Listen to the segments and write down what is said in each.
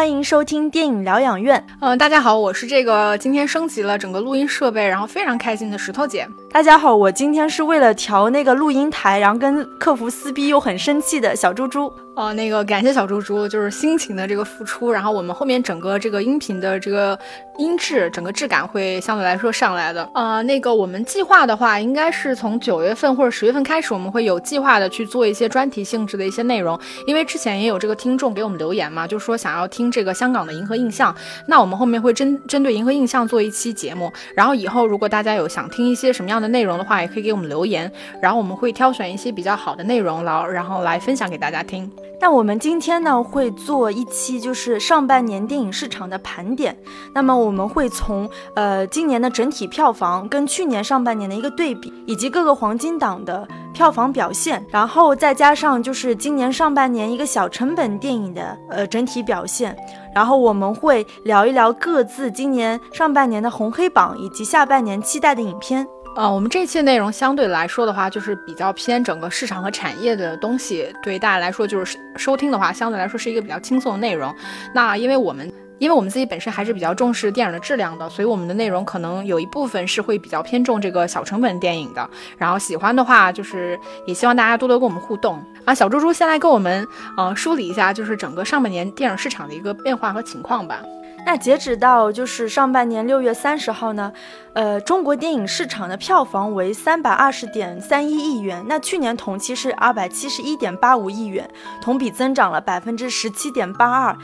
欢迎收听电影疗养院。嗯，大家好，我是这个今天升级了整个录音设备，然后非常开心的石头姐。大家好，我今天是为了调那个录音台，然后跟客服撕逼又很生气的小猪猪。哦，那个感谢小猪猪，就是辛勤的这个付出，然后我们后面整个这个音频的这个音质，整个质感会相对来说上来的。呃，那个我们计划的话，应该是从九月份或者十月份开始，我们会有计划的去做一些专题性质的一些内容，因为之前也有这个听众给我们留言嘛，就说想要听这个香港的银河印象，那我们后面会针针对银河印象做一期节目，然后以后如果大家有想听一些什么样的内容的话，也可以给我们留言，然后我们会挑选一些比较好的内容，然后然后来分享给大家听。那我们今天呢会做一期就是上半年电影市场的盘点。那么我们会从呃今年的整体票房跟去年上半年的一个对比，以及各个黄金档的票房表现，然后再加上就是今年上半年一个小成本电影的呃整体表现，然后我们会聊一聊各自今年上半年的红黑榜以及下半年期待的影片。呃，我们这期内容相对来说的话，就是比较偏整个市场和产业的东西，对大家来说就是收听的话，相对来说是一个比较轻松的内容。那因为我们因为我们自己本身还是比较重视电影的质量的，所以我们的内容可能有一部分是会比较偏重这个小成本电影的。然后喜欢的话，就是也希望大家多多跟我们互动啊。小猪猪先来跟我们呃梳理一下，就是整个上半年电影市场的一个变化和情况吧。那截止到就是上半年六月三十号呢，呃，中国电影市场的票房为三百二十点三一亿元，那去年同期是二百七十一点八五亿元，同比增长了百分之十七点八二。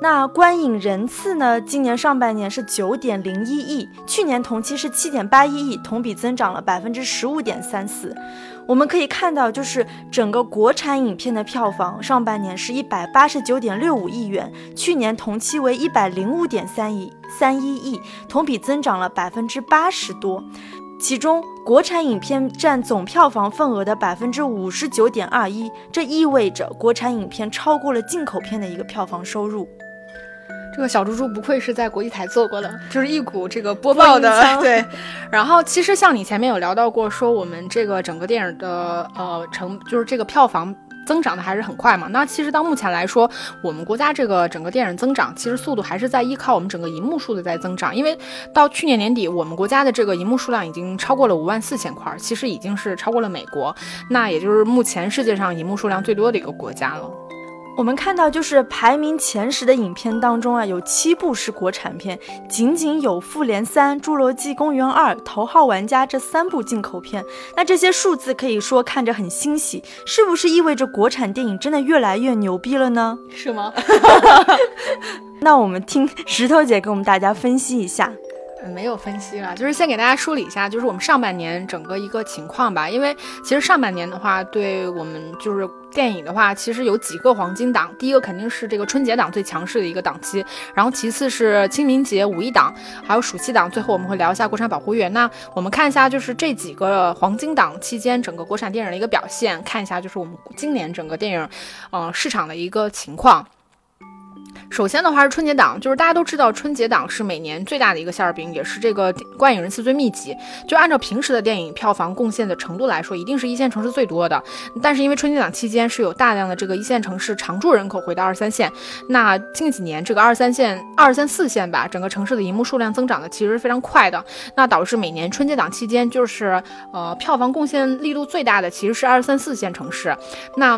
那观影人次呢，今年上半年是九点零一亿，去年同期是七点八一亿，同比增长了百分之十五点三四。我们可以看到，就是整个国产影片的票房，上半年是一百八十九点六五亿元，去年同期为一百零五点三亿三一亿，同比增长了百分之八十多。其中，国产影片占总票房份额的百分之五十九点二一，这意味着国产影片超过了进口片的一个票房收入。这个小猪猪不愧是在国际台做过的，就是一股这个播报的 对。然后其实像你前面有聊到过，说我们这个整个电影的呃成，就是这个票房增长的还是很快嘛。那其实到目前来说，我们国家这个整个电影增长，其实速度还是在依靠我们整个银幕数的在增长。因为到去年年底，我们国家的这个银幕数量已经超过了五万四千块，其实已经是超过了美国，那也就是目前世界上银幕数量最多的一个国家了。我们看到，就是排名前十的影片当中啊，有七部是国产片，仅仅有《复联三》《侏罗纪公园二》《头号玩家》这三部进口片。那这些数字可以说看着很欣喜，是不是意味着国产电影真的越来越牛逼了呢？是吗？那我们听石头姐给我们大家分析一下。没有分析了，就是先给大家梳理一下，就是我们上半年整个一个情况吧。因为其实上半年的话，对我们就是电影的话，其实有几个黄金档。第一个肯定是这个春节档最强势的一个档期，然后其次是清明节、五一档，还有暑期档。最后我们会聊一下国产保护月。那我们看一下，就是这几个黄金档期间整个国产电影的一个表现，看一下就是我们今年整个电影，嗯，市场的一个情况。首先的话是春节档，就是大家都知道春节档是每年最大的一个馅儿饼，也是这个观影人次最密集。就按照平时的电影票房贡献的程度来说，一定是一线城市最多的。但是因为春节档期间是有大量的这个一线城市常住人口回到二三线，那近几年这个二三线、二三四线吧，整个城市的银幕数量增长的其实是非常快的。那导致每年春节档期间就是呃票房贡献力度最大的其实是二三四线城市。那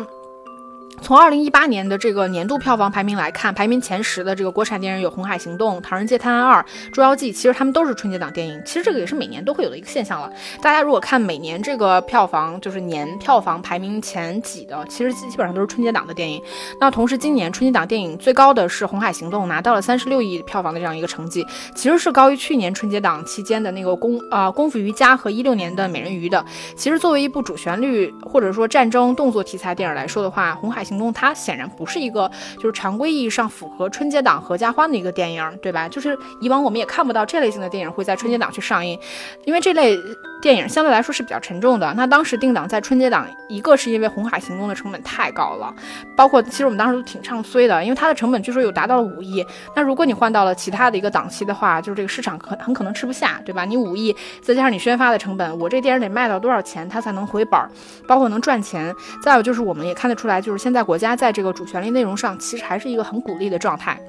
从二零一八年的这个年度票房排名来看，排名前十的这个国产电影有《红海行动》《唐人街探案二》《捉妖记》，其实他们都是春节档电影。其实这个也是每年都会有的一个现象了。大家如果看每年这个票房，就是年票房排名前几的，其实基本上都是春节档的电影。那同时，今年春节档电影最高的是《红海行动》，拿到了三十六亿票房的这样一个成绩，其实是高于去年春节档期间的那个功啊功夫瑜伽和一六年的美人鱼的。其实作为一部主旋律或者说战争动作题材电影来说的话，《红海行动》它显然不是一个就是常规意义上符合春节档合家欢的一个电影，对吧？就是以往我们也看不到这类型的电影会在春节档去上映，因为这类电影相对来说是比较沉重的。那当时定档在春节档，一个是因为《红海行动》的成本太高了，包括其实我们当时都挺唱衰的，因为它的成本据说有达到了五亿。那如果你换到了其他的一个档期的话，就是这个市场可很可能吃不下，对吧？你五亿再加上你宣发的成本，我这电影得卖到多少钱它才能回本儿，包括能赚钱？再有就是我们也看得出来，就是现在国家。在这个主旋律内容上，其实还是一个很鼓励的状态。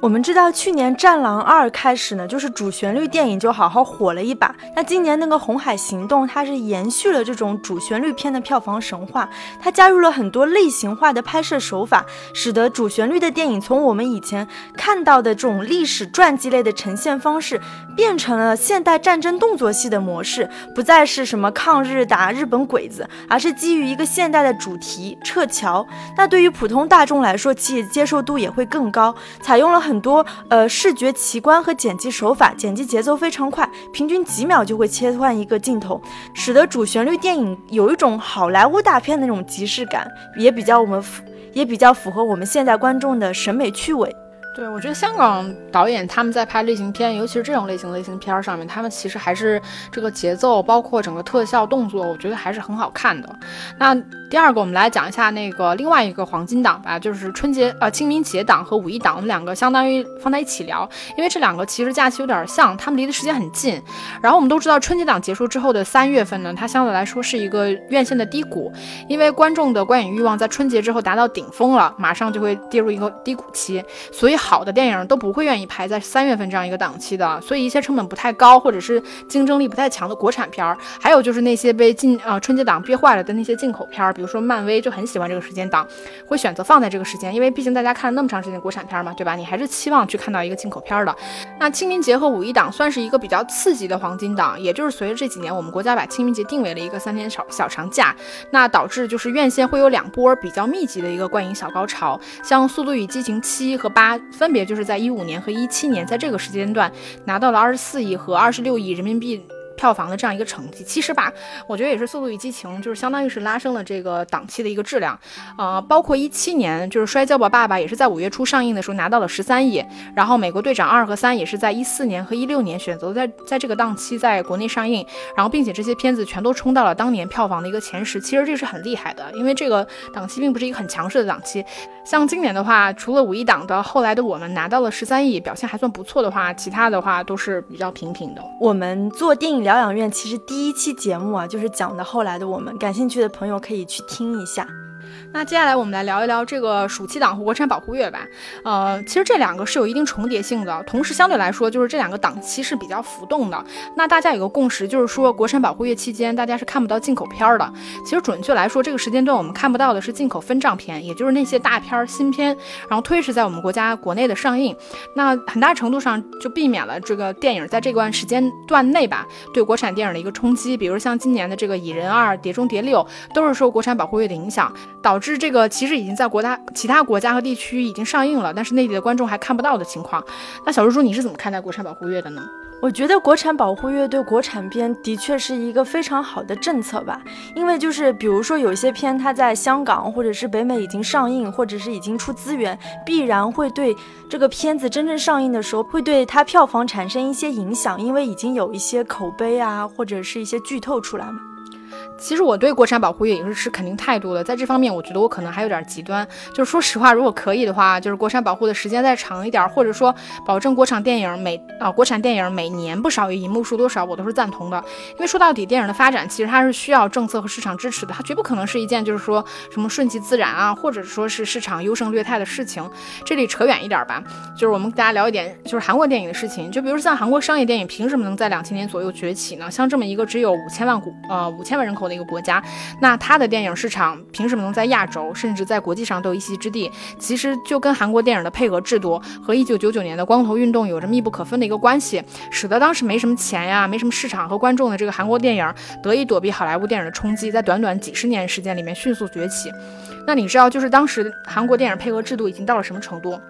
我们知道，去年《战狼二》开始呢，就是主旋律电影就好好火了一把。那今年那个《红海行动》，它是延续了这种主旋律片的票房神话，它加入了很多类型化的拍摄手法，使得主旋律的电影从我们以前看到的这种历史传记类的呈现方式，变成了现代战争动作戏的模式，不再是什么抗日打日本鬼子，而是基于一个现代的主题撤侨。那对于普通大众来说，其接受度也会更高，采用了。很多呃视觉奇观和剪辑手法，剪辑节奏非常快，平均几秒就会切换一个镜头，使得主旋律电影有一种好莱坞大片的那种即视感，也比较我们也比较符合我们现在观众的审美趣味。对，我觉得香港导演他们在拍类型片，尤其是这种类型类型片上面，他们其实还是这个节奏，包括整个特效动作，我觉得还是很好看的。那第二个，我们来讲一下那个另外一个黄金档吧，就是春节呃清明节档和五一档，我们两个相当于放在一起聊，因为这两个其实假期有点像，他们离的时间很近。然后我们都知道，春节档结束之后的三月份呢，它相对来说是一个院线的低谷，因为观众的观影欲望在春节之后达到顶峰了，马上就会跌入一个低谷期，所以。好的电影都不会愿意排在三月份这样一个档期的，所以一些成本不太高或者是竞争力不太强的国产片儿，还有就是那些被进呃春节档憋坏了的那些进口片儿，比如说漫威就很喜欢这个时间档，会选择放在这个时间，因为毕竟大家看了那么长时间国产片嘛，对吧？你还是期望去看到一个进口片的。那清明节和五一档算是一个比较刺激的黄金档，也就是随着这几年我们国家把清明节定为了一个三天小小长假，那导致就是院线会有两波比较密集的一个观影小高潮，像《速度与激情七》和八。分别就是在一五年和一七年，在这个时间段拿到了二十四亿和二十六亿人民币。票房的这样一个成绩，其实吧，我觉得也是《速度与激情》，就是相当于是拉升了这个档期的一个质量。呃，包括一七年，就是《摔跤吧，爸爸》也是在五月初上映的时候拿到了十三亿，然后《美国队长二》和三也是在一四年和一六年选择在在这个档期在国内上映，然后并且这些片子全都冲到了当年票房的一个前十。其实这是很厉害的，因为这个档期并不是一个很强势的档期。像今年的话，除了五一档的后来的我们拿到了十三亿，表现还算不错的话，其他的话都是比较平平的。我们做电影。疗养院其实第一期节目啊，就是讲的后来的我们，感兴趣的朋友可以去听一下。那接下来我们来聊一聊这个暑期档和国产保护月吧。呃，其实这两个是有一定重叠性的，同时相对来说，就是这两个档期是比较浮动的。那大家有个共识，就是说国产保护月期间大家是看不到进口片的。其实准确来说，这个时间段我们看不到的是进口分账片，也就是那些大片新片，然后推迟在我们国家国内的上映。那很大程度上就避免了这个电影在这段时间段内吧对国产电影的一个冲击。比如像今年的这个《蚁人二》《碟中谍六》，都是受国产保护月的影响。导致这个其实已经在国家其他国家和地区已经上映了，但是内地的观众还看不到的情况。那小猪猪，你是怎么看待国产保护月的呢？我觉得国产保护月对国产片的确是一个非常好的政策吧，因为就是比如说有些片它在香港或者是北美已经上映，或者是已经出资源，必然会对这个片子真正上映的时候会对它票房产生一些影响，因为已经有一些口碑啊或者是一些剧透出来嘛。其实我对国产保护月也是持肯定态度的，在这方面我觉得我可能还有点极端。就是说实话，如果可以的话，就是国产保护的时间再长一点，或者说保证国产电影每啊国产电影每年不少于银幕数多少，我都是赞同的。因为说到底，电影的发展其实它是需要政策和市场支持的，它绝不可能是一件就是说什么顺其自然啊，或者说是市场优胜劣汰的事情。这里扯远一点吧，就是我们大家聊一点就是韩国电影的事情。就比如像韩国商业电影凭什么能在两千年左右崛起呢？像这么一个只有五千万股呃五千万人口。的一个国家，那他的电影市场凭什么能在亚洲甚至在国际上都有一席之地？其实就跟韩国电影的配额制度和一九九九年的光头运动有着密不可分的一个关系，使得当时没什么钱呀、没什么市场和观众的这个韩国电影得以躲避好莱坞电影的冲击，在短短几十年时间里面迅速崛起。那你知道，就是当时韩国电影配额制度已经到了什么程度？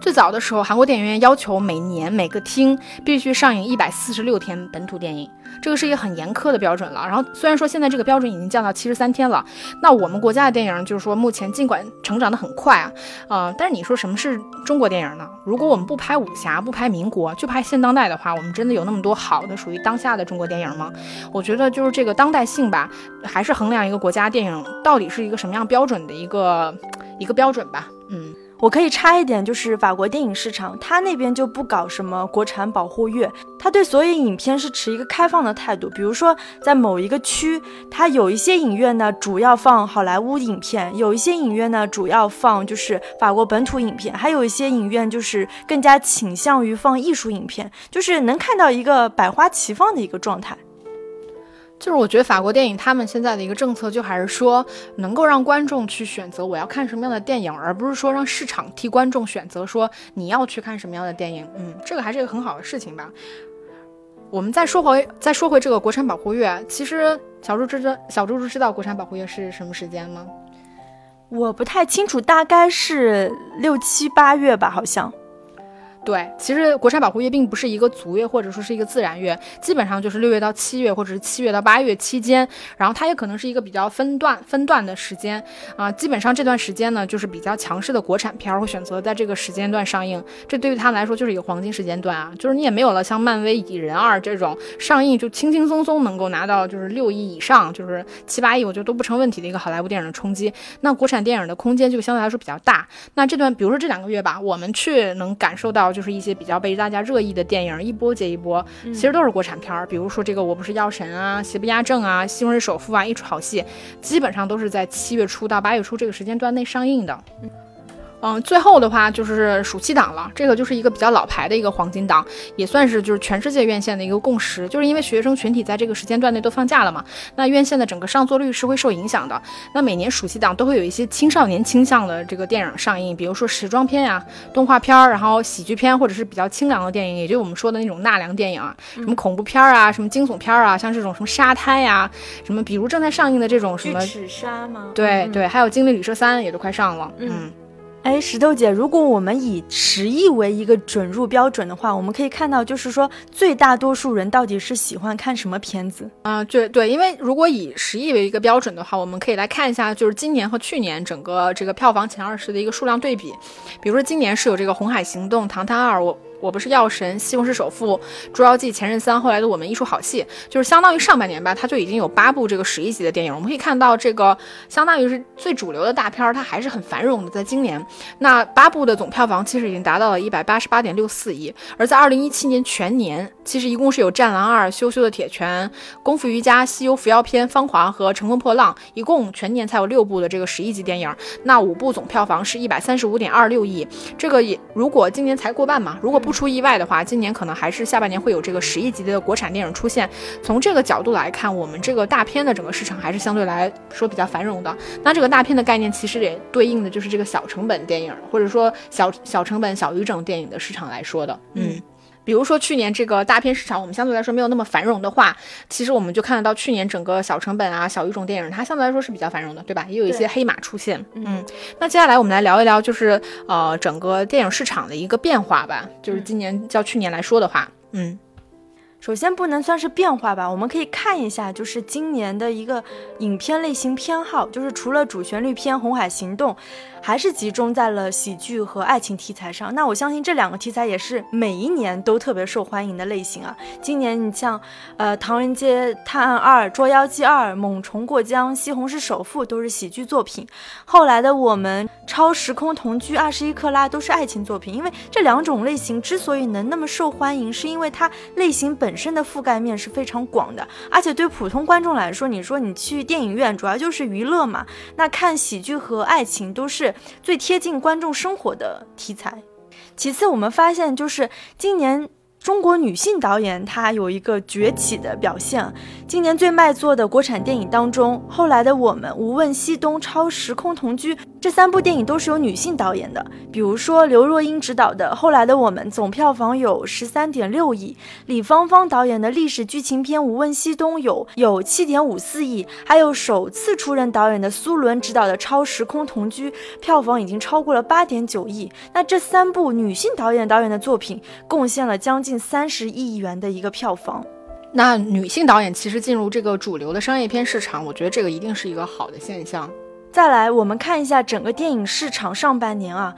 最早的时候，韩国电影院要求每年每个厅必须上映一百四十六天本土电影，这个是一个很严苛的标准了。然后虽然说现在这个标准已经降到七十三天了，那我们国家的电影就是说目前尽管成长的很快啊，呃，但是你说什么是中国电影呢？如果我们不拍武侠，不拍民国，就拍现当代的话，我们真的有那么多好的属于当下的中国电影吗？我觉得就是这个当代性吧，还是衡量一个国家电影到底是一个什么样标准的一个一个标准吧。嗯。我可以插一点，就是法国电影市场，它那边就不搞什么国产保护月，它对所有影片是持一个开放的态度。比如说，在某一个区，它有一些影院呢，主要放好莱坞影片；有一些影院呢，主要放就是法国本土影片；还有一些影院就是更加倾向于放艺术影片，就是能看到一个百花齐放的一个状态。就是我觉得法国电影他们现在的一个政策，就还是说能够让观众去选择我要看什么样的电影，而不是说让市场替观众选择说你要去看什么样的电影。嗯，这个还是一个很好的事情吧。我们再说回再说回这个国产保护月，其实小猪知道小猪猪知道国产保护月是什么时间吗？我不太清楚，大概是六七八月吧，好像。对，其实国产保护月并不是一个足月或者说是一个自然月，基本上就是六月到七月或者是七月到八月期间，然后它也可能是一个比较分段分段的时间啊。基本上这段时间呢，就是比较强势的国产片会选择在这个时间段上映，这对于他们来说就是一个黄金时间段啊。就是你也没有了像漫威蚁人二这种上映就轻轻松松能够拿到就是六亿以上，就是七八亿，我觉得都不成问题的一个好莱坞电影的冲击。那国产电影的空间就相对来说比较大。那这段比如说这两个月吧，我们去能感受到。就是一些比较被大家热议的电影，一波接一波，其实都是国产片儿。比如说这个《我不是药神》啊，《邪不压正》啊，《西红柿首富》啊，一出好戏，基本上都是在七月初到八月初这个时间段内上映的。嗯，最后的话就是暑期档了，这个就是一个比较老牌的一个黄金档，也算是就是全世界院线的一个共识，就是因为学生群体在这个时间段内都放假了嘛，那院线的整个上座率是会受影响的。那每年暑期档都会有一些青少年倾向的这个电影上映，比如说时装片呀、动画片儿，然后喜剧片或者是比较清凉的电影，也就我们说的那种纳凉电影啊，什么恐怖片儿啊、什么惊悚片儿啊，像这种什么沙滩呀，什么比如正在上映的这种什么齿鲨吗？对对，还有《精灵旅社三》也都快上了，嗯。哎，石头姐，如果我们以十亿为一个准入标准的话，我们可以看到，就是说，最大多数人到底是喜欢看什么片子啊？对对，因为如果以十亿为一个标准的话，我们可以来看一下，就是今年和去年整个这个票房前二十的一个数量对比。比如说，今年是有这个《红海行动》《唐探二》我。我不是药神，西红柿首富，捉妖记，前任三，后来的我们一出好戏，就是相当于上半年吧，它就已经有八部这个十一级的电影。我们可以看到，这个相当于是最主流的大片，它还是很繁荣的。在今年，那八部的总票房其实已经达到了一百八十八点六四亿。而在二零一七年全年，其实一共是有《战狼二》、《羞羞的铁拳》、《功夫瑜伽》、《西游伏妖篇》、《芳华》和《乘风破浪》，一共全年才有六部的这个十亿级电影。那五部总票房是一百三十五点二六亿。这个也如果今年才过半嘛，如果不出意外的话，今年可能还是下半年会有这个十亿级的国产电影出现。从这个角度来看，我们这个大片的整个市场还是相对来说比较繁荣的。那这个大片的概念其实也对应的就是这个小成本电影，或者说小小成本小语种电影的市场来说的，嗯。比如说去年这个大片市场，我们相对来说没有那么繁荣的话，其实我们就看得到去年整个小成本啊、小语种电影，它相对来说是比较繁荣的，对吧？也有一些黑马出现。嗯，那接下来我们来聊一聊，就是呃整个电影市场的一个变化吧。就是今年较去年来说的话，嗯。首先不能算是变化吧，我们可以看一下，就是今年的一个影片类型偏好，就是除了主旋律片《红海行动》，还是集中在了喜剧和爱情题材上。那我相信这两个题材也是每一年都特别受欢迎的类型啊。今年你像，呃，《唐人街探案二》《捉妖记二》《猛虫过江》《西红柿首富》都是喜剧作品，后来的我们《超时空同居》《二十一克拉》都是爱情作品。因为这两种类型之所以能那么受欢迎，是因为它类型本。本身的覆盖面是非常广的，而且对普通观众来说，你说你去电影院主要就是娱乐嘛，那看喜剧和爱情都是最贴近观众生活的题材。其次，我们发现就是今年。中国女性导演她有一个崛起的表现。今年最卖座的国产电影当中，《后来的我们》《无问西东》《超时空同居》这三部电影都是由女性导演的。比如说刘若英执导的《后来的我们》，总票房有十三点六亿；李芳芳导演的历史剧情片《无问西东》有有七点五四亿；还有首次出任导演的苏伦执导的《超时空同居》，票房已经超过了八点九亿。那这三部女性导演导演的作品，贡献了将近。三十亿元的一个票房，那女性导演其实进入这个主流的商业片市场，我觉得这个一定是一个好的现象。再来，我们看一下整个电影市场上半年啊。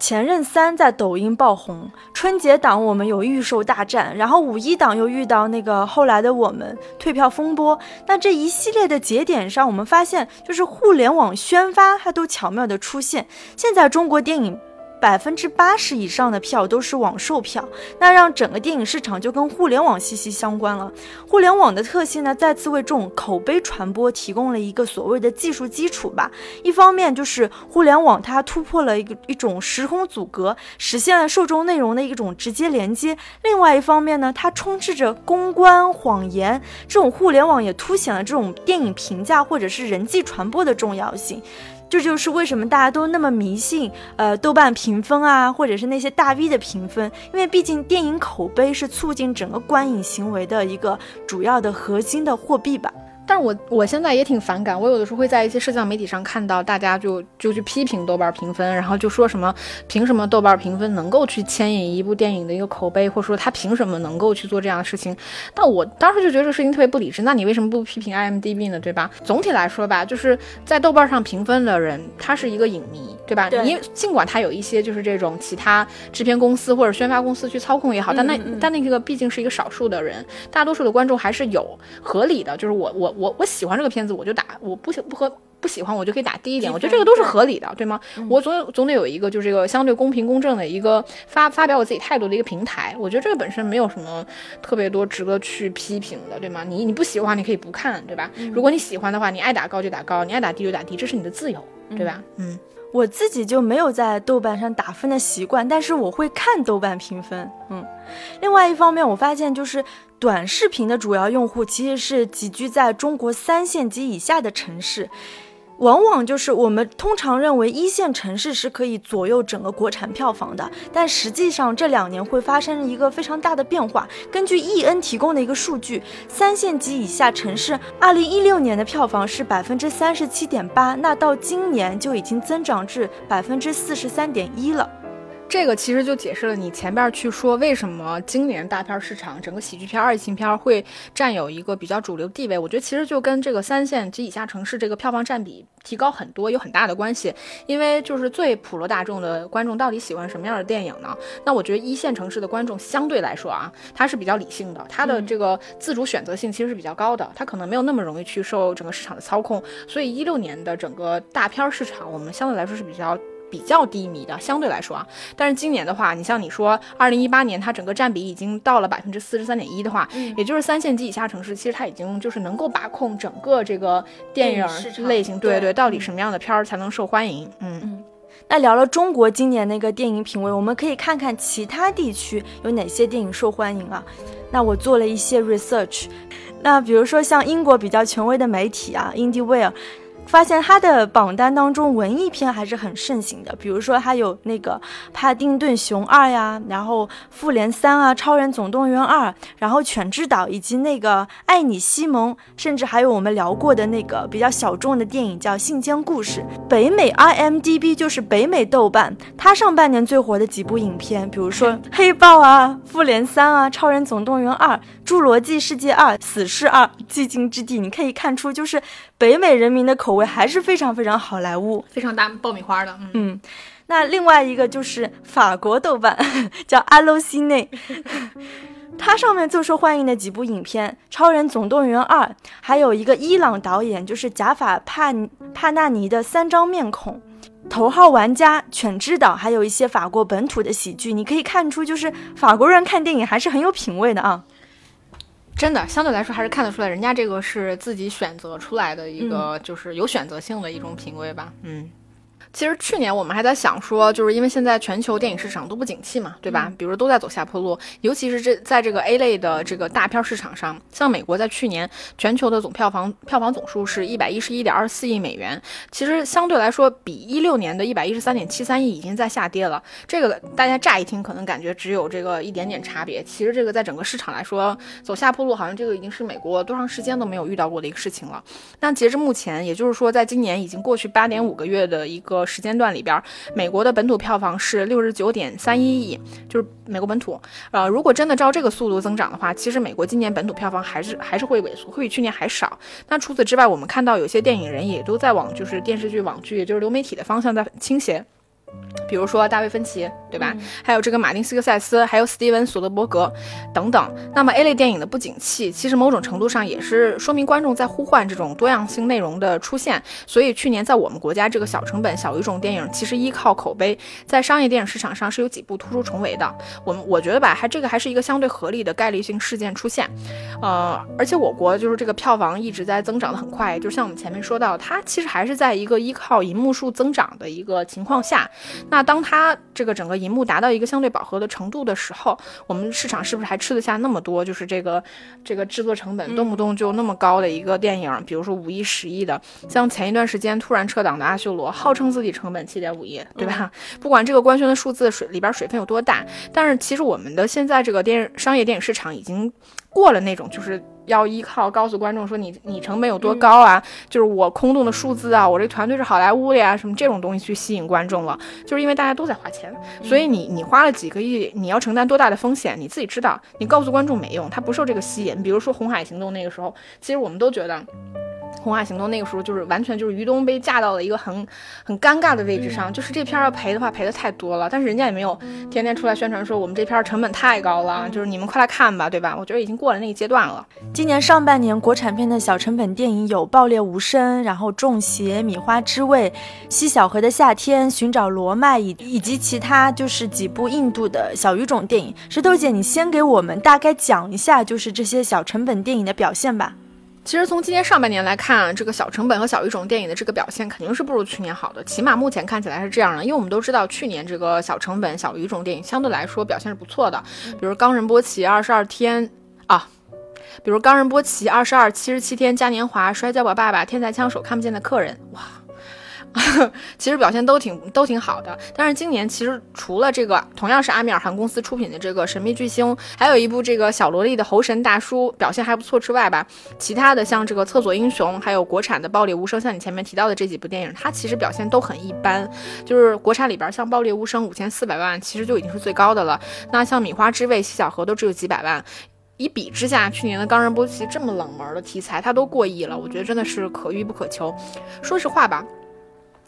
前任三在抖音爆红，春节档我们有预售大战，然后五一档又遇到那个后来的我们退票风波。那这一系列的节点上，我们发现就是互联网宣发它都巧妙的出现。现在中国电影。百分之八十以上的票都是网售票，那让整个电影市场就跟互联网息息相关了。互联网的特性呢，再次为这种口碑传播提供了一个所谓的技术基础吧。一方面就是互联网它突破了一个一种时空阻隔，实现了受众内容的一种直接连接；另外一方面呢，它充斥着公关谎言。这种互联网也凸显了这种电影评价或者是人际传播的重要性。这就是为什么大家都那么迷信，呃，豆瓣评分啊，或者是那些大 V 的评分，因为毕竟电影口碑是促进整个观影行为的一个主要的核心的货币吧。但是我我现在也挺反感，我有的时候会在一些社交媒体上看到大家就就去批评豆瓣评分，然后就说什么凭什么豆瓣评分能够去牵引一部电影的一个口碑，或者说他凭什么能够去做这样的事情？但我当时就觉得这个事情特别不理智。那你为什么不批评 IMDB 呢？对吧？总体来说吧，就是在豆瓣上评分的人，他是一个影迷，对吧？对。因尽管他有一些就是这种其他制片公司或者宣发公司去操控也好，但那但那个毕竟是一个少数的人，大多数的观众还是有合理的，就是我我。我我喜欢这个片子，我就打；我不喜不和不喜欢，我就可以打低一点。我觉得这个都是合理的，对吗？我总总得有一个就是这个相对公平公正的一个发发表我自己态度的一个平台。我觉得这个本身没有什么特别多值得去批评的，对吗？你你不喜欢，你可以不看，对吧？如果你喜欢的话，你爱打高就打高，你爱打低就打低，这是你的自由，对吧？嗯，我自己就没有在豆瓣上打分的习惯，但是我会看豆瓣评分。嗯，另外一方面，我发现就是。短视频的主要用户其实是集聚在中国三线及以下的城市，往往就是我们通常认为一线城市是可以左右整个国产票房的，但实际上这两年会发生一个非常大的变化。根据 E N 提供的一个数据，三线及以下城市二零一六年的票房是百分之三十七点八，那到今年就已经增长至百分之四十三点一了。这个其实就解释了你前边去说为什么今年大片市场整个喜剧片、爱情片会占有一个比较主流地位。我觉得其实就跟这个三线及以下城市这个票房占比提高很多有很大的关系。因为就是最普罗大众的观众到底喜欢什么样的电影呢？那我觉得一线城市的观众相对来说啊，他是比较理性的，他的这个自主选择性其实是比较高的，他可能没有那么容易去受整个市场的操控。所以一六年的整个大片市场，我们相对来说是比较。比较低迷的，相对来说啊，但是今年的话，你像你说，二零一八年它整个占比已经到了百分之四十三点一的话，也就是三线及以下城市，其实它已经就是能够把控整个这个电影类型，对对，到底什么样的片儿才能受欢迎？嗯嗯。那聊了中国今年那个电影品味，我们可以看看其他地区有哪些电影受欢迎啊？那我做了一些 research，那比如说像英国比较权威的媒体啊，IndieWire。发现它的榜单当中文艺片还是很盛行的，比如说他有那个《帕丁顿熊二》呀，然后《复联三》啊，《超人总动员二》，然后《犬之岛》以及那个《爱你西蒙》，甚至还有我们聊过的那个比较小众的电影叫《信间故事》。北美 IMDB 就是北美豆瓣，它上半年最火的几部影片，比如说《黑豹》啊，《复联三》啊，《超人总动员二》。《侏罗纪世界二》《死侍二》《寂静之地》，你可以看出，就是北美人民的口味还是非常非常好莱坞，非常大爆米花的。嗯，那另外一个就是法国豆瓣，叫 Allociné，它上面最受欢迎的几部影片，《超人总动员二》，还有一个伊朗导演就是贾法帕帕纳尼的《三张面孔》，《头号玩家》《犬之岛》，还有一些法国本土的喜剧，你可以看出，就是法国人看电影还是很有品味的啊。真的，相对来说还是看得出来，人家这个是自己选择出来的一个，就是有选择性的一种品味吧，嗯。其实去年我们还在想说，就是因为现在全球电影市场都不景气嘛，对吧？比如都在走下坡路，尤其是这在这个 A 类的这个大片市场上，像美国在去年全球的总票房票房总数是一百一十一点二四亿美元，其实相对来说比一六年的一百一十三点七三亿已经在下跌了。这个大家乍一听可能感觉只有这个一点点差别，其实这个在整个市场来说走下坡路，好像这个已经是美国多长时间都没有遇到过的一个事情了。那截至目前，也就是说在今年已经过去八点五个月的一个。时间段里边，美国的本土票房是六十九点三一亿，就是美国本土。呃，如果真的照这个速度增长的话，其实美国今年本土票房还是还是会萎缩，会比去年还少。那除此之外，我们看到有些电影人也都在往就是电视剧、网剧，就是流媒体的方向在倾斜。比如说大卫芬奇，对吧？还有这个马丁斯科塞斯，还有斯蒂文索德伯格等等。那么 A 类电影的不景气，其实某种程度上也是说明观众在呼唤这种多样性内容的出现。所以去年在我们国家这个小成本小语种电影，其实依靠口碑，在商业电影市场上是有几部突出重围的。我们我觉得吧，还这个还是一个相对合理的概率性事件出现。呃，而且我国就是这个票房一直在增长的很快，就像我们前面说到，它其实还是在一个依靠银幕数增长的一个情况下。那当它这个整个银幕达到一个相对饱和的程度的时候，我们市场是不是还吃得下那么多？就是这个这个制作成本动不动就那么高的一个电影，比如说五亿、十亿的，像前一段时间突然撤档的《阿修罗》，号称自己成本七点五亿，对吧？不管这个官宣的数字水里边水分有多大，但是其实我们的现在这个电商业电影市场已经过了那种就是。要依靠告诉观众说你你成本有多高啊？就是我空洞的数字啊，我这团队是好莱坞的呀，什么这种东西去吸引观众了？就是因为大家都在花钱，所以你你花了几个亿，你要承担多大的风险？你自己知道，你告诉观众没用，他不受这个吸引。比如说《红海行动》那个时候，其实我们都觉得。红海行动那个时候就是完全就是于东被架到了一个很很尴尬的位置上，就是这片要赔的话赔的太多了，但是人家也没有天天出来宣传说我们这片成本太高了，就是你们快来看吧，对吧？我觉得已经过了那个阶段了。今年上半年国产片的小成本电影有《爆裂无声》，然后《中邪》《米花之味》《西小河的夏天》《寻找罗麦》以以及其他就是几部印度的小语种电影。石头姐，你先给我们大概讲一下就是这些小成本电影的表现吧。其实从今年上半年来看，这个小成本和小语种电影的这个表现肯定是不如去年好的，起码目前看起来是这样的。因为我们都知道，去年这个小成本小语种电影相对来说表现是不错的，比如《冈仁波齐二十二天》啊，比如《冈仁波齐二十二七十七天》《嘉年华》《摔跤吧，爸爸》《天才枪手》《看不见的客人》哇。其实表现都挺都挺好的，但是今年其实除了这个同样是阿米尔汗公司出品的这个《神秘巨星》，还有一部这个小萝莉的猴神大叔表现还不错之外吧，其他的像这个《厕所英雄》，还有国产的《爆裂无声》，像你前面提到的这几部电影，它其实表现都很一般。就是国产里边像《爆裂无声》五千四百万，其实就已经是最高的了。那像《米花之味》《西小河》都只有几百万，一比之下，去年的《冈仁波齐》这么冷门的题材，它都过亿了，我觉得真的是可遇不可求。说实话吧。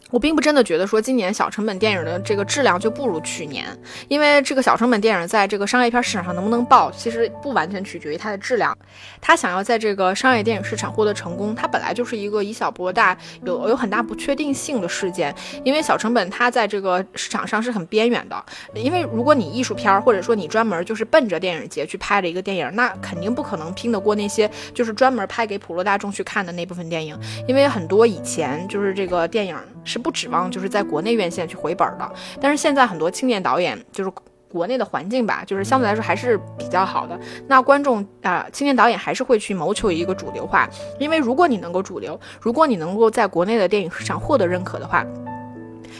我并不真的觉得说今年小成本电影的这个质量就不如去年，因为这个小成本电影在这个商业片市场上能不能爆，其实不完全取决于它的质量。它想要在这个商业电影市场获得成功，它本来就是一个以小博大、有有很大不确定性的事件。因为小成本它在这个市场上是很边缘的。因为如果你艺术片儿，或者说你专门就是奔着电影节去拍的一个电影，那肯定不可能拼得过那些就是专门拍给普罗大众去看的那部分电影。因为很多以前就是这个电影是。不指望就是在国内院线去回本的，但是现在很多青年导演，就是国内的环境吧，就是相对来说还是比较好的。那观众啊，青年导演还是会去谋求一个主流化，因为如果你能够主流，如果你能够在国内的电影市场获得认可的话。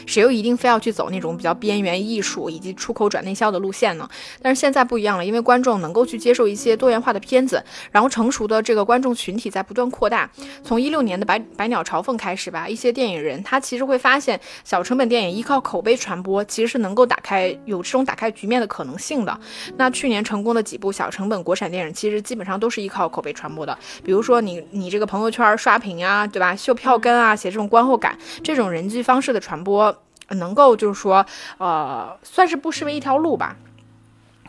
谁又一定非要去走那种比较边缘艺术以及出口转内销的路线呢？但是现在不一样了，因为观众能够去接受一些多元化的片子，然后成熟的这个观众群体在不断扩大。从一六年的《百百鸟朝凤》开始吧，一些电影人他其实会发现，小成本电影依靠口碑传播，其实是能够打开有这种打开局面的可能性的。那去年成功的几部小成本国产电影，其实基本上都是依靠口碑传播的。比如说你你这个朋友圈刷屏啊，对吧？秀票根啊，写这种观后感，这种人际方式的传播。能够就是说，呃，算是不失为一条路吧。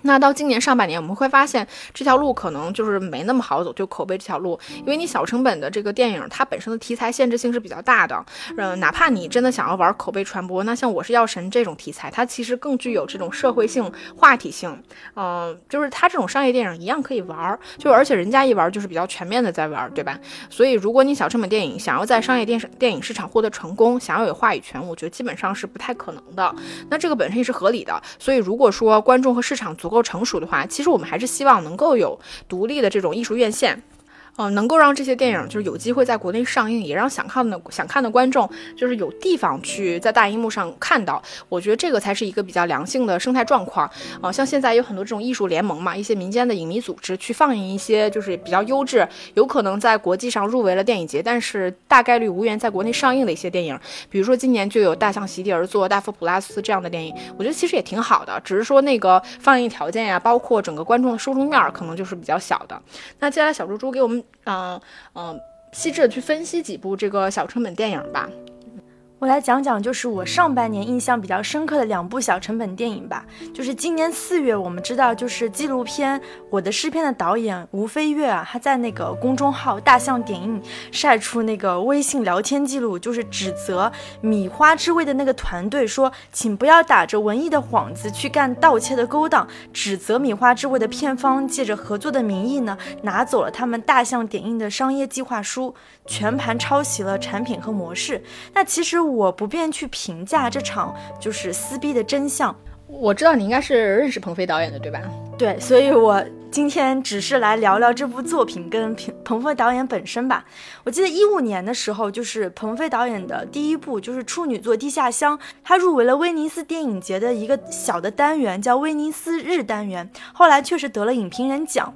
那到今年上半年，我们会发现这条路可能就是没那么好走，就口碑这条路，因为你小成本的这个电影，它本身的题材限制性是比较大的。嗯，哪怕你真的想要玩口碑传播，那像《我是药神》这种题材，它其实更具有这种社会性、话题性。嗯，就是它这种商业电影一样可以玩，就而且人家一玩就是比较全面的在玩，对吧？所以如果你小成本电影想要在商业电视电影市场获得成功，想要有话语权，我觉得基本上是不太可能的。那这个本身也是合理的。所以如果说观众和市场足。不够成熟的话，其实我们还是希望能够有独立的这种艺术院线。呃，能够让这些电影就是有机会在国内上映，也让想看的想看的观众就是有地方去在大荧幕上看到。我觉得这个才是一个比较良性的生态状况。啊，像现在有很多这种艺术联盟嘛，一些民间的影迷组织去放映一些就是比较优质，有可能在国际上入围了电影节，但是大概率无缘在国内上映的一些电影。比如说今年就有《大象席地而坐》《大佛普拉斯》这样的电影，我觉得其实也挺好的，只是说那个放映条件呀，包括整个观众的受众面可能就是比较小的。那接下来小猪猪给我们。嗯嗯，细致的去分析几部这个小成本电影吧。我来讲讲，就是我上半年印象比较深刻的两部小成本电影吧。就是今年四月，我们知道，就是纪录片《我的诗篇》的导演吴飞跃啊，他在那个公众号“大象点映”晒出那个微信聊天记录，就是指责米花之味的那个团队说，请不要打着文艺的幌子去干盗窃的勾当，指责米花之味的片方借着合作的名义呢，拿走了他们大象点映的商业计划书，全盘抄袭了产品和模式。那其实。我不便去评价这场就是撕逼的真相。我知道你应该是认识鹏飞导演的，对吧？对，所以我。今天只是来聊聊这部作品跟彭鹏飞导演本身吧。我记得一五年的时候，就是鹏飞导演的第一部就是处女作《地下乡》，他入围了威尼斯电影节的一个小的单元，叫威尼斯日单元。后来确实得了影评人奖。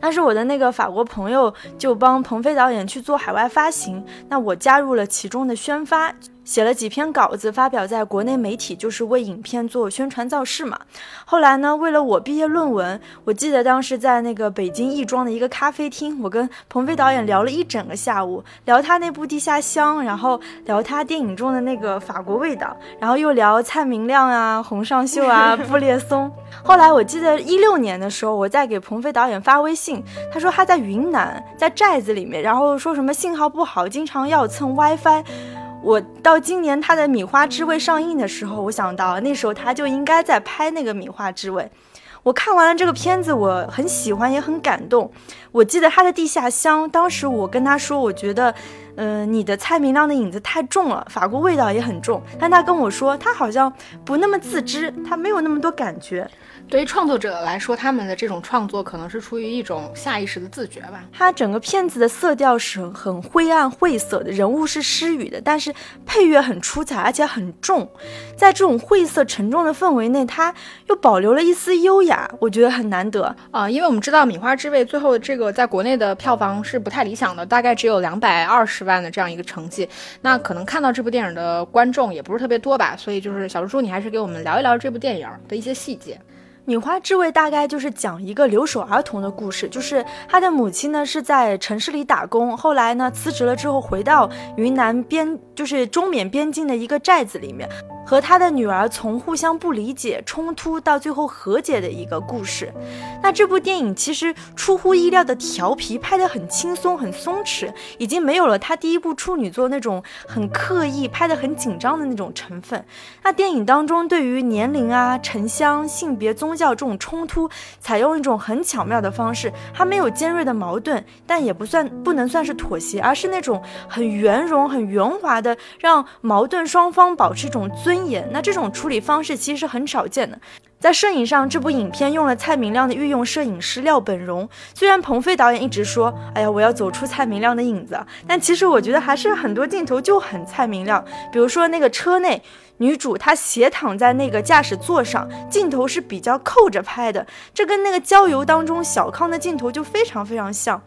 当时我的那个法国朋友就帮鹏飞导演去做海外发行，那我加入了其中的宣发，写了几篇稿子发表在国内媒体，就是为影片做宣传造势嘛。后来呢，为了我毕业论文，我记得当时。在那个北京亦庄的一个咖啡厅，我跟鹏飞导演聊了一整个下午，聊他那部《地下乡》，然后聊他电影中的那个法国味道，然后又聊蔡明亮啊、洪尚秀啊、布列松。后来我记得一六年的时候，我在给鹏飞导演发微信，他说他在云南，在寨子里面，然后说什么信号不好，经常要蹭 WiFi。我到今年他的《米花之味》上映的时候，我想到那时候他就应该在拍那个《米花之味》。我看完了这个片子，我很喜欢，也很感动。我记得他的地下乡，当时我跟他说，我觉得，嗯，你的蔡明亮的影子太重了，法国味道也很重。但他跟我说，他好像不那么自知，他没有那么多感觉。对于创作者来说，他们的这种创作可能是出于一种下意识的自觉吧。它整个片子的色调是很灰暗晦涩的，人物是失语的，但是配乐很出彩，而且很重。在这种晦涩沉重的氛围内，它又保留了一丝优雅，我觉得很难得啊。因为我们知道《米花之味》最后这个在国内的票房是不太理想的，大概只有两百二十万的这样一个成绩。那可能看到这部电影的观众也不是特别多吧。所以就是小猪猪，你还是给我们聊一聊这部电影的一些细节。米花之味大概就是讲一个留守儿童的故事，就是他的母亲呢是在城市里打工，后来呢辞职了之后回到云南边，就是中缅边境的一个寨子里面。和他的女儿从互相不理解、冲突到最后和解的一个故事。那这部电影其实出乎意料的调皮，拍得很轻松、很松弛，已经没有了他第一部处女作那种很刻意、拍得很紧张的那种成分。那电影当中对于年龄啊、城乡、性别、宗教这种冲突，采用一种很巧妙的方式，它没有尖锐的矛盾，但也不算不能算是妥协，而是那种很圆融、很圆滑的，让矛盾双方保持一种尊严。那这种处理方式其实是很少见的。在摄影上，这部影片用了蔡明亮的御用摄影师廖本荣。虽然鹏飞导演一直说：“哎呀，我要走出蔡明亮的影子。”但其实我觉得还是很多镜头就很蔡明亮。比如说那个车内女主她斜躺在那个驾驶座上，镜头是比较扣着拍的，这跟那个郊游当中小康的镜头就非常非常像。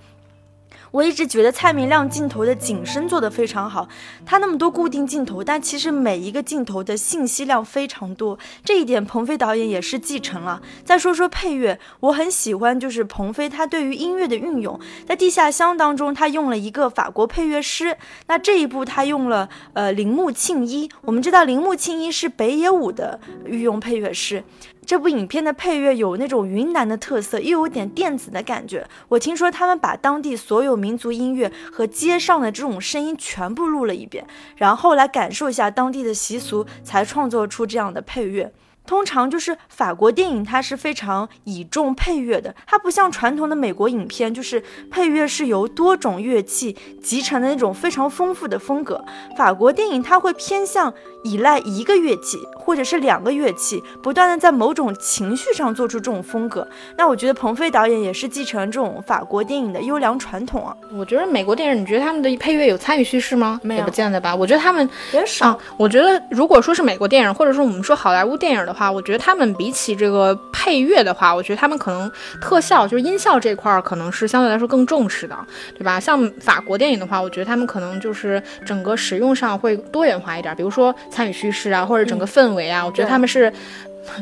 我一直觉得蔡明亮镜头的景深做得非常好，他那么多固定镜头，但其实每一个镜头的信息量非常多，这一点鹏飞导演也是继承了。再说说配乐，我很喜欢，就是鹏飞他对于音乐的运用，在《地下乡》当中，他用了一个法国配乐师，那这一部他用了呃铃木庆一，我们知道铃木庆一是北野武的御用配乐师。这部影片的配乐有那种云南的特色，又有点电子的感觉。我听说他们把当地所有民族音乐和街上的这种声音全部录了一遍，然后来感受一下当地的习俗，才创作出这样的配乐。通常就是法国电影，它是非常倚重配乐的，它不像传统的美国影片，就是配乐是由多种乐器集成的那种非常丰富的风格。法国电影它会偏向依赖一个乐器或者是两个乐器，不断的在某种情绪上做出这种风格。那我觉得鹏飞导演也是继承这种法国电影的优良传统啊。我觉得美国电影，你觉得他们的配乐有参与叙事吗？没有，不见得吧。我觉得他们也少。我觉得如果说是美国电影，或者说我们说好莱坞电影的。话，我觉得他们比起这个配乐的话，我觉得他们可能特效就是音效这块儿可能是相对来说更重视的，对吧？像法国电影的话，我觉得他们可能就是整个使用上会多元化一点，比如说参与叙事啊，或者整个氛围啊，我觉得他们是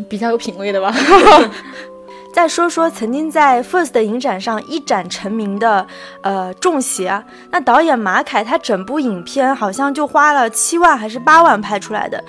比较有品位的吧。再说说曾经在 FIRST 的影展上一展成名的呃《中邪》，那导演马凯他整部影片好像就花了七万还是八万拍出来的，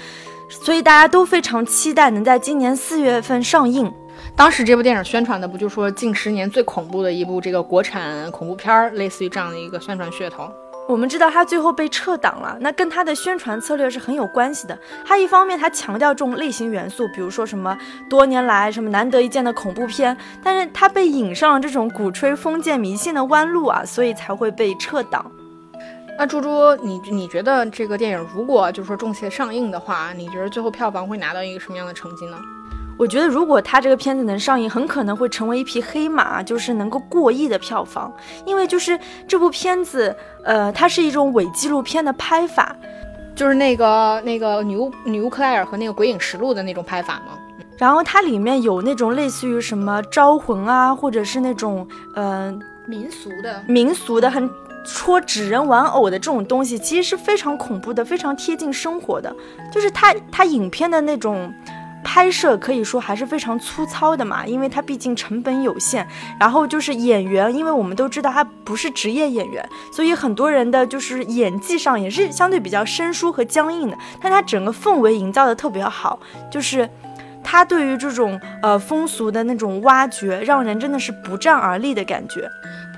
所以大家都非常期待能在今年四月份上映。当时这部电影宣传的不就说近十年最恐怖的一部这个国产恐怖片儿，类似于这样的一个宣传噱头。我们知道他最后被撤档了，那跟他的宣传策略是很有关系的。他一方面他强调这种类型元素，比如说什么多年来什么难得一见的恐怖片，但是他被引上了这种鼓吹封建迷信的弯路啊，所以才会被撤档。那猪猪，你你觉得这个电影如果就是说重邪上映的话，你觉得最后票房会拿到一个什么样的成绩呢？我觉得，如果他这个片子能上映，很可能会成为一匹黑马，就是能够过亿的票房。因为就是这部片子，呃，它是一种伪纪录片的拍法，就是那个那个女巫女巫克莱尔和那个《鬼影实录》的那种拍法吗？然后它里面有那种类似于什么招魂啊，或者是那种呃民俗的民俗的很戳纸人玩偶的这种东西，其实是非常恐怖的，非常贴近生活的。就是它它影片的那种。拍摄可以说还是非常粗糙的嘛，因为它毕竟成本有限。然后就是演员，因为我们都知道他不是职业演员，所以很多人的就是演技上也是相对比较生疏和僵硬的。但他整个氛围营造的特别好，就是他对于这种呃风俗的那种挖掘，让人真的是不战而立的感觉。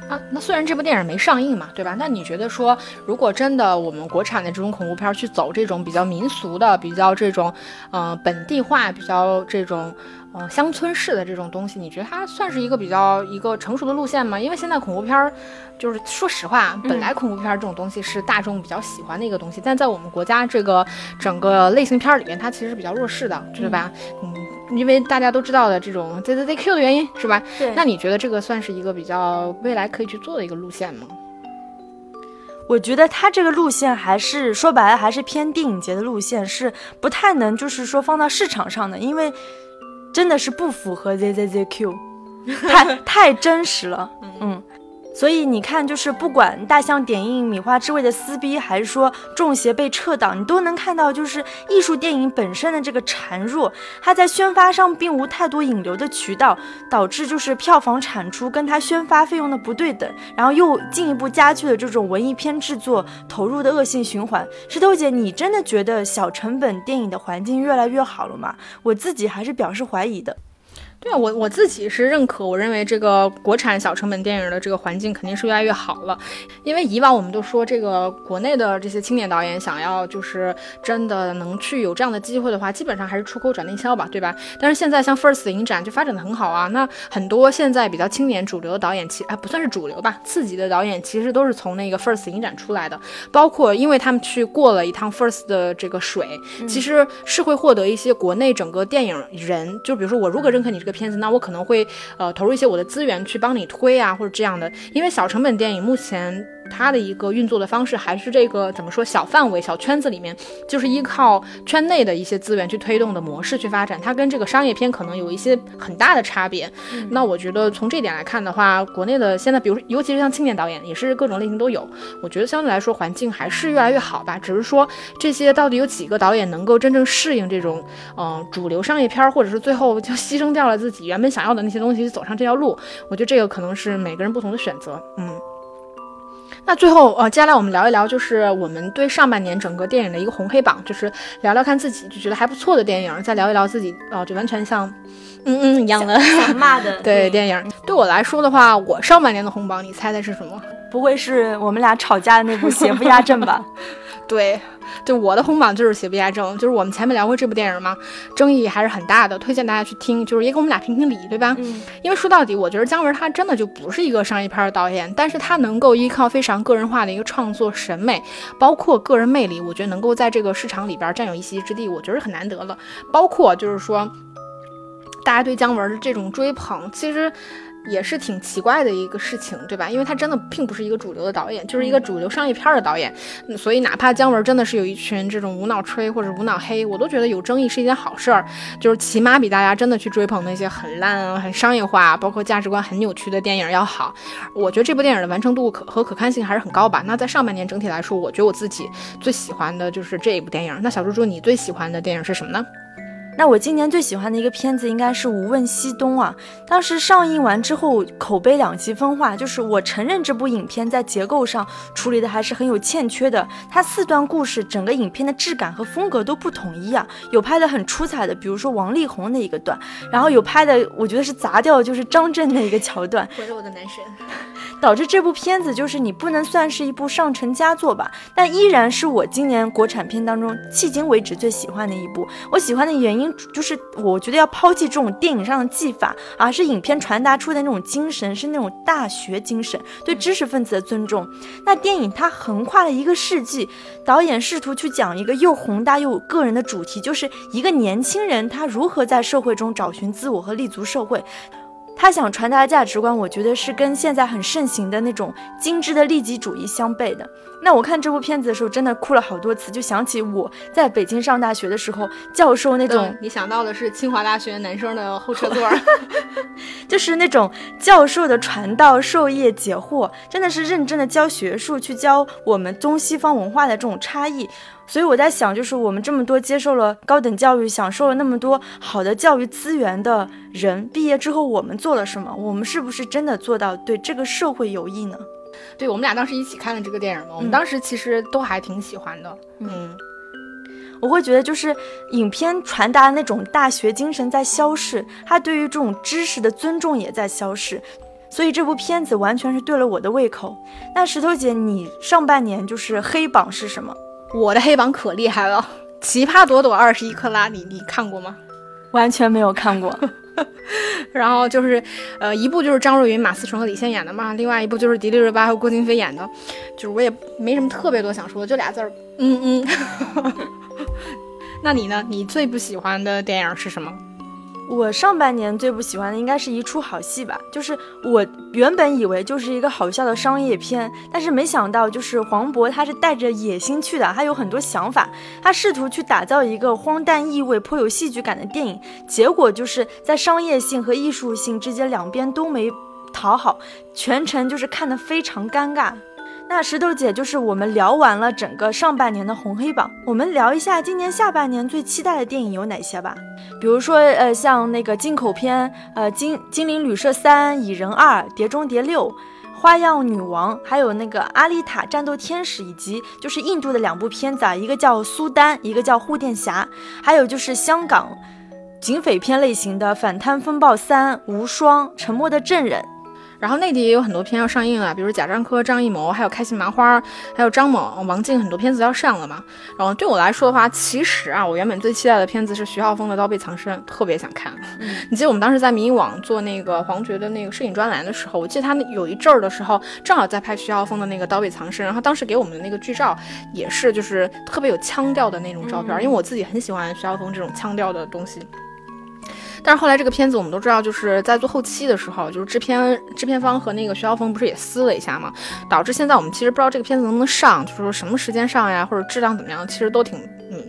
啊，那虽然这部电影没上映嘛，对吧？那你觉得说，如果真的我们国产的这种恐怖片去走这种比较民俗的、比较这种，呃，本地化、比较这种，呃，乡村式的这种东西，你觉得它算是一个比较一个成熟的路线吗？因为现在恐怖片儿，就是说实话，本来恐怖片这种东西是大众比较喜欢的一个东西，但在我们国家这个整个类型片里面，它其实比较弱势的，对吧？嗯。因为大家都知道的这种 Z Z Z Q 的原因是吧？对。那你觉得这个算是一个比较未来可以去做的一个路线吗？我觉得它这个路线还是说白了还是偏电影节的路线，是不太能就是说放到市场上的，因为真的是不符合 Z Z Z Q，太 太真实了。嗯。所以你看，就是不管大象点映、米花之味的撕逼，还是说中邪被撤档，你都能看到，就是艺术电影本身的这个孱弱，它在宣发上并无太多引流的渠道，导致就是票房产出跟它宣发费用的不对等，然后又进一步加剧了这种文艺片制作投入的恶性循环。石头姐，你真的觉得小成本电影的环境越来越好了吗？我自己还是表示怀疑的。对啊，我我自己是认可，我认为这个国产小成本电影的这个环境肯定是越来越好了。因为以往我们都说这个国内的这些青年导演想要就是真的能去有这样的机会的话，基本上还是出口转内销吧，对吧？但是现在像 First 影展就发展的很好啊，那很多现在比较青年主流的导演，其哎不算是主流吧，次级的导演其实都是从那个 First 影展出来的，包括因为他们去过了一趟 First 的这个水，其实是会获得一些国内整个电影人，就比如说我如果认可你这个。片子，那我可能会呃投入一些我的资源去帮你推啊，或者这样的，因为小成本电影目前。它的一个运作的方式还是这个怎么说小范围小圈子里面，就是依靠圈内的一些资源去推动的模式去发展，它跟这个商业片可能有一些很大的差别。那我觉得从这点来看的话，国内的现在，比如尤其是像青年导演，也是各种类型都有，我觉得相对来说环境还是越来越好吧。只是说这些到底有几个导演能够真正适应这种嗯主流商业片，或者是最后就牺牲掉了自己原本想要的那些东西走上这条路，我觉得这个可能是每个人不同的选择。嗯。那最后，呃，接下来我们聊一聊，就是我们对上半年整个电影的一个红黑榜，就是聊聊看自己就觉得还不错的电影，再聊一聊自己，哦，就完全像，嗯嗯一样的想骂的 对电影。对我来说的话，我上半年的红榜，你猜猜是什么？不会是我们俩吵架的那部《邪不压正》吧？对。就我的红榜就是《邪不压正》，就是我们前面聊过这部电影嘛，争议还是很大的，推荐大家去听，就是也给我们俩评评理，对吧？嗯。因为说到底，我觉得姜文他真的就不是一个商业片的导演，但是他能够依靠非常个人化的一个创作审美，包括个人魅力，我觉得能够在这个市场里边占有一席之地，我觉得很难得了。包括就是说，大家对姜文的这种追捧，其实。也是挺奇怪的一个事情，对吧？因为他真的并不是一个主流的导演，就是一个主流商业片的导演。所以哪怕姜文真的是有一群这种无脑吹或者无脑黑，我都觉得有争议是一件好事儿。就是起码比大家真的去追捧那些很烂啊、很商业化、包括价值观很扭曲的电影要好。我觉得这部电影的完成度可和可看性还是很高吧。那在上半年整体来说，我觉得我自己最喜欢的就是这一部电影。那小猪猪，你最喜欢的电影是什么呢？那我今年最喜欢的一个片子应该是《无问西东》啊。当时上映完之后，口碑两极分化。就是我承认这部影片在结构上处理的还是很有欠缺的。它四段故事，整个影片的质感和风格都不统一啊。有拍的很出彩的，比如说王力宏的一个段，然后有拍的我觉得是砸掉，就是张震的一个桥段。我是我的男神。导致这部片子就是你不能算是一部上乘佳作吧，但依然是我今年国产片当中迄今为止最喜欢的一部。我喜欢的原因就是我觉得要抛弃这种电影上的技法，而是影片传达出的那种精神，是那种大学精神，对知识分子的尊重。那电影它横跨了一个世纪，导演试图去讲一个又宏大又个人的主题，就是一个年轻人他如何在社会中找寻自我和立足社会。他想传达的价值观，我觉得是跟现在很盛行的那种精致的利己主义相悖的。那我看这部片子的时候，真的哭了好多次，就想起我在北京上大学的时候，教授那种…… 你想到的是清华大学男生的后车座，就是那种教授的传道授业解惑，真的是认真的教学术，去教我们中西方文化的这种差异。所以我在想，就是我们这么多接受了高等教育、享受了那么多好的教育资源的人，毕业之后我们做了什么？我们是不是真的做到对这个社会有益呢？对我们俩当时一起看了这个电影嘛，我们当时其实都还挺喜欢的。嗯，我会觉得就是影片传达的那种大学精神在消逝，他对于这种知识的尊重也在消逝，所以这部片子完全是对了我的胃口。那石头姐，你上半年就是黑榜是什么？我的黑榜可厉害了，《奇葩朵朵二十一克拉》，你你看过吗？完全没有看过。然后就是，呃，一部就是张若昀、马思纯和李现演的嘛，另外一部就是迪丽热巴和郭京飞演的，就是我也没什么特别多想说的，就俩字儿，嗯嗯。那你呢？你最不喜欢的电影是什么？我上半年最不喜欢的应该是一出好戏吧，就是我原本以为就是一个好笑的商业片，但是没想到就是黄渤他是带着野心去的，他有很多想法，他试图去打造一个荒诞意味、颇有戏剧感的电影，结果就是在商业性和艺术性之间两边都没讨好，全程就是看得非常尴尬。那石头姐就是我们聊完了整个上半年的红黑榜，我们聊一下今年下半年最期待的电影有哪些吧。比如说，呃，像那个进口片，呃，《精精灵旅社三》《蚁人二》《碟中谍六》《花样女王》，还有那个《阿丽塔：战斗天使》，以及就是印度的两部片子啊，一个叫《苏丹》，一个叫《护垫侠》，还有就是香港警匪片类型的《反贪风暴三》《无双》《沉默的证人》。然后内地也有很多片要上映啊，比如贾樟柯、张艺谋，还有开心麻花，还有张猛、王静，很多片子要上了嘛。然后对我来说的话，其实啊，我原本最期待的片子是徐浩峰的《刀背藏身》，特别想看。你记得我们当时在民网做那个黄觉的那个摄影专栏的时候，我记得他那有一阵儿的时候，正好在拍徐浩峰的那个《刀背藏身》，然后当时给我们的那个剧照也是就是特别有腔调的那种照片，因为我自己很喜欢徐浩峰这种腔调的东西。但是后来这个片子我们都知道，就是在做后期的时候，就是制片制片方和那个徐浩峰不是也撕了一下嘛，导致现在我们其实不知道这个片子能不能上，就是说什么时间上呀，或者质量怎么样，其实都挺。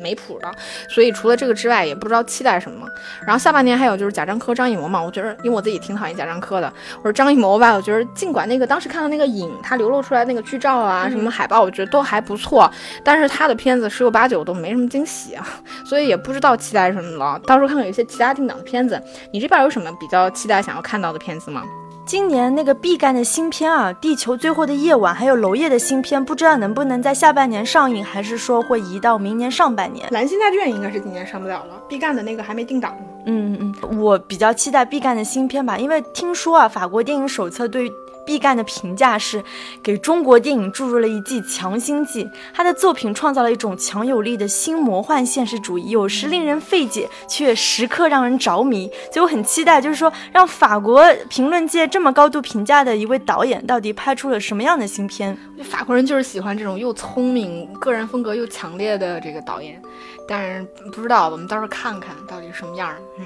没谱的，所以除了这个之外，也不知道期待什么。然后下半年还有就是贾樟柯、张艺谋嘛，我觉得因为我自己挺讨厌贾樟柯的，或者张艺谋吧，我觉得尽管那个当时看到那个影，他流露出来那个剧照啊，什么海报，我觉得都还不错，但是他的片子十有八九都没什么惊喜啊，所以也不知道期待什么了。到时候看看有一些其他定档的片子，你这边有什么比较期待想要看到的片子吗？今年那个毕赣的新片啊，《地球最后的夜晚》，还有娄烨的新片，不知道能不能在下半年上映，还是说会移到明年上半年？蓝心大剧院应该是今年上不了了，毕赣的那个还没定档。嗯嗯嗯，我比较期待毕赣的新片吧，因为听说啊，法国电影手册对。毕赣的评价是，给中国电影注入了一剂强心剂。他的作品创造了一种强有力的新魔幻现实主义，有时令人费解，却时刻让人着迷。所以我很期待，就是说，让法国评论界这么高度评价的一位导演，到底拍出了什么样的新片？法国人就是喜欢这种又聪明、个人风格又强烈的这个导演。但是不知道，我们到时候看看到底什么样。嗯，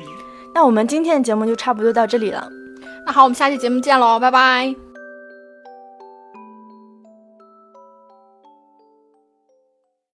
那我们今天的节目就差不多到这里了。那好，我们下期节目见喽，拜拜。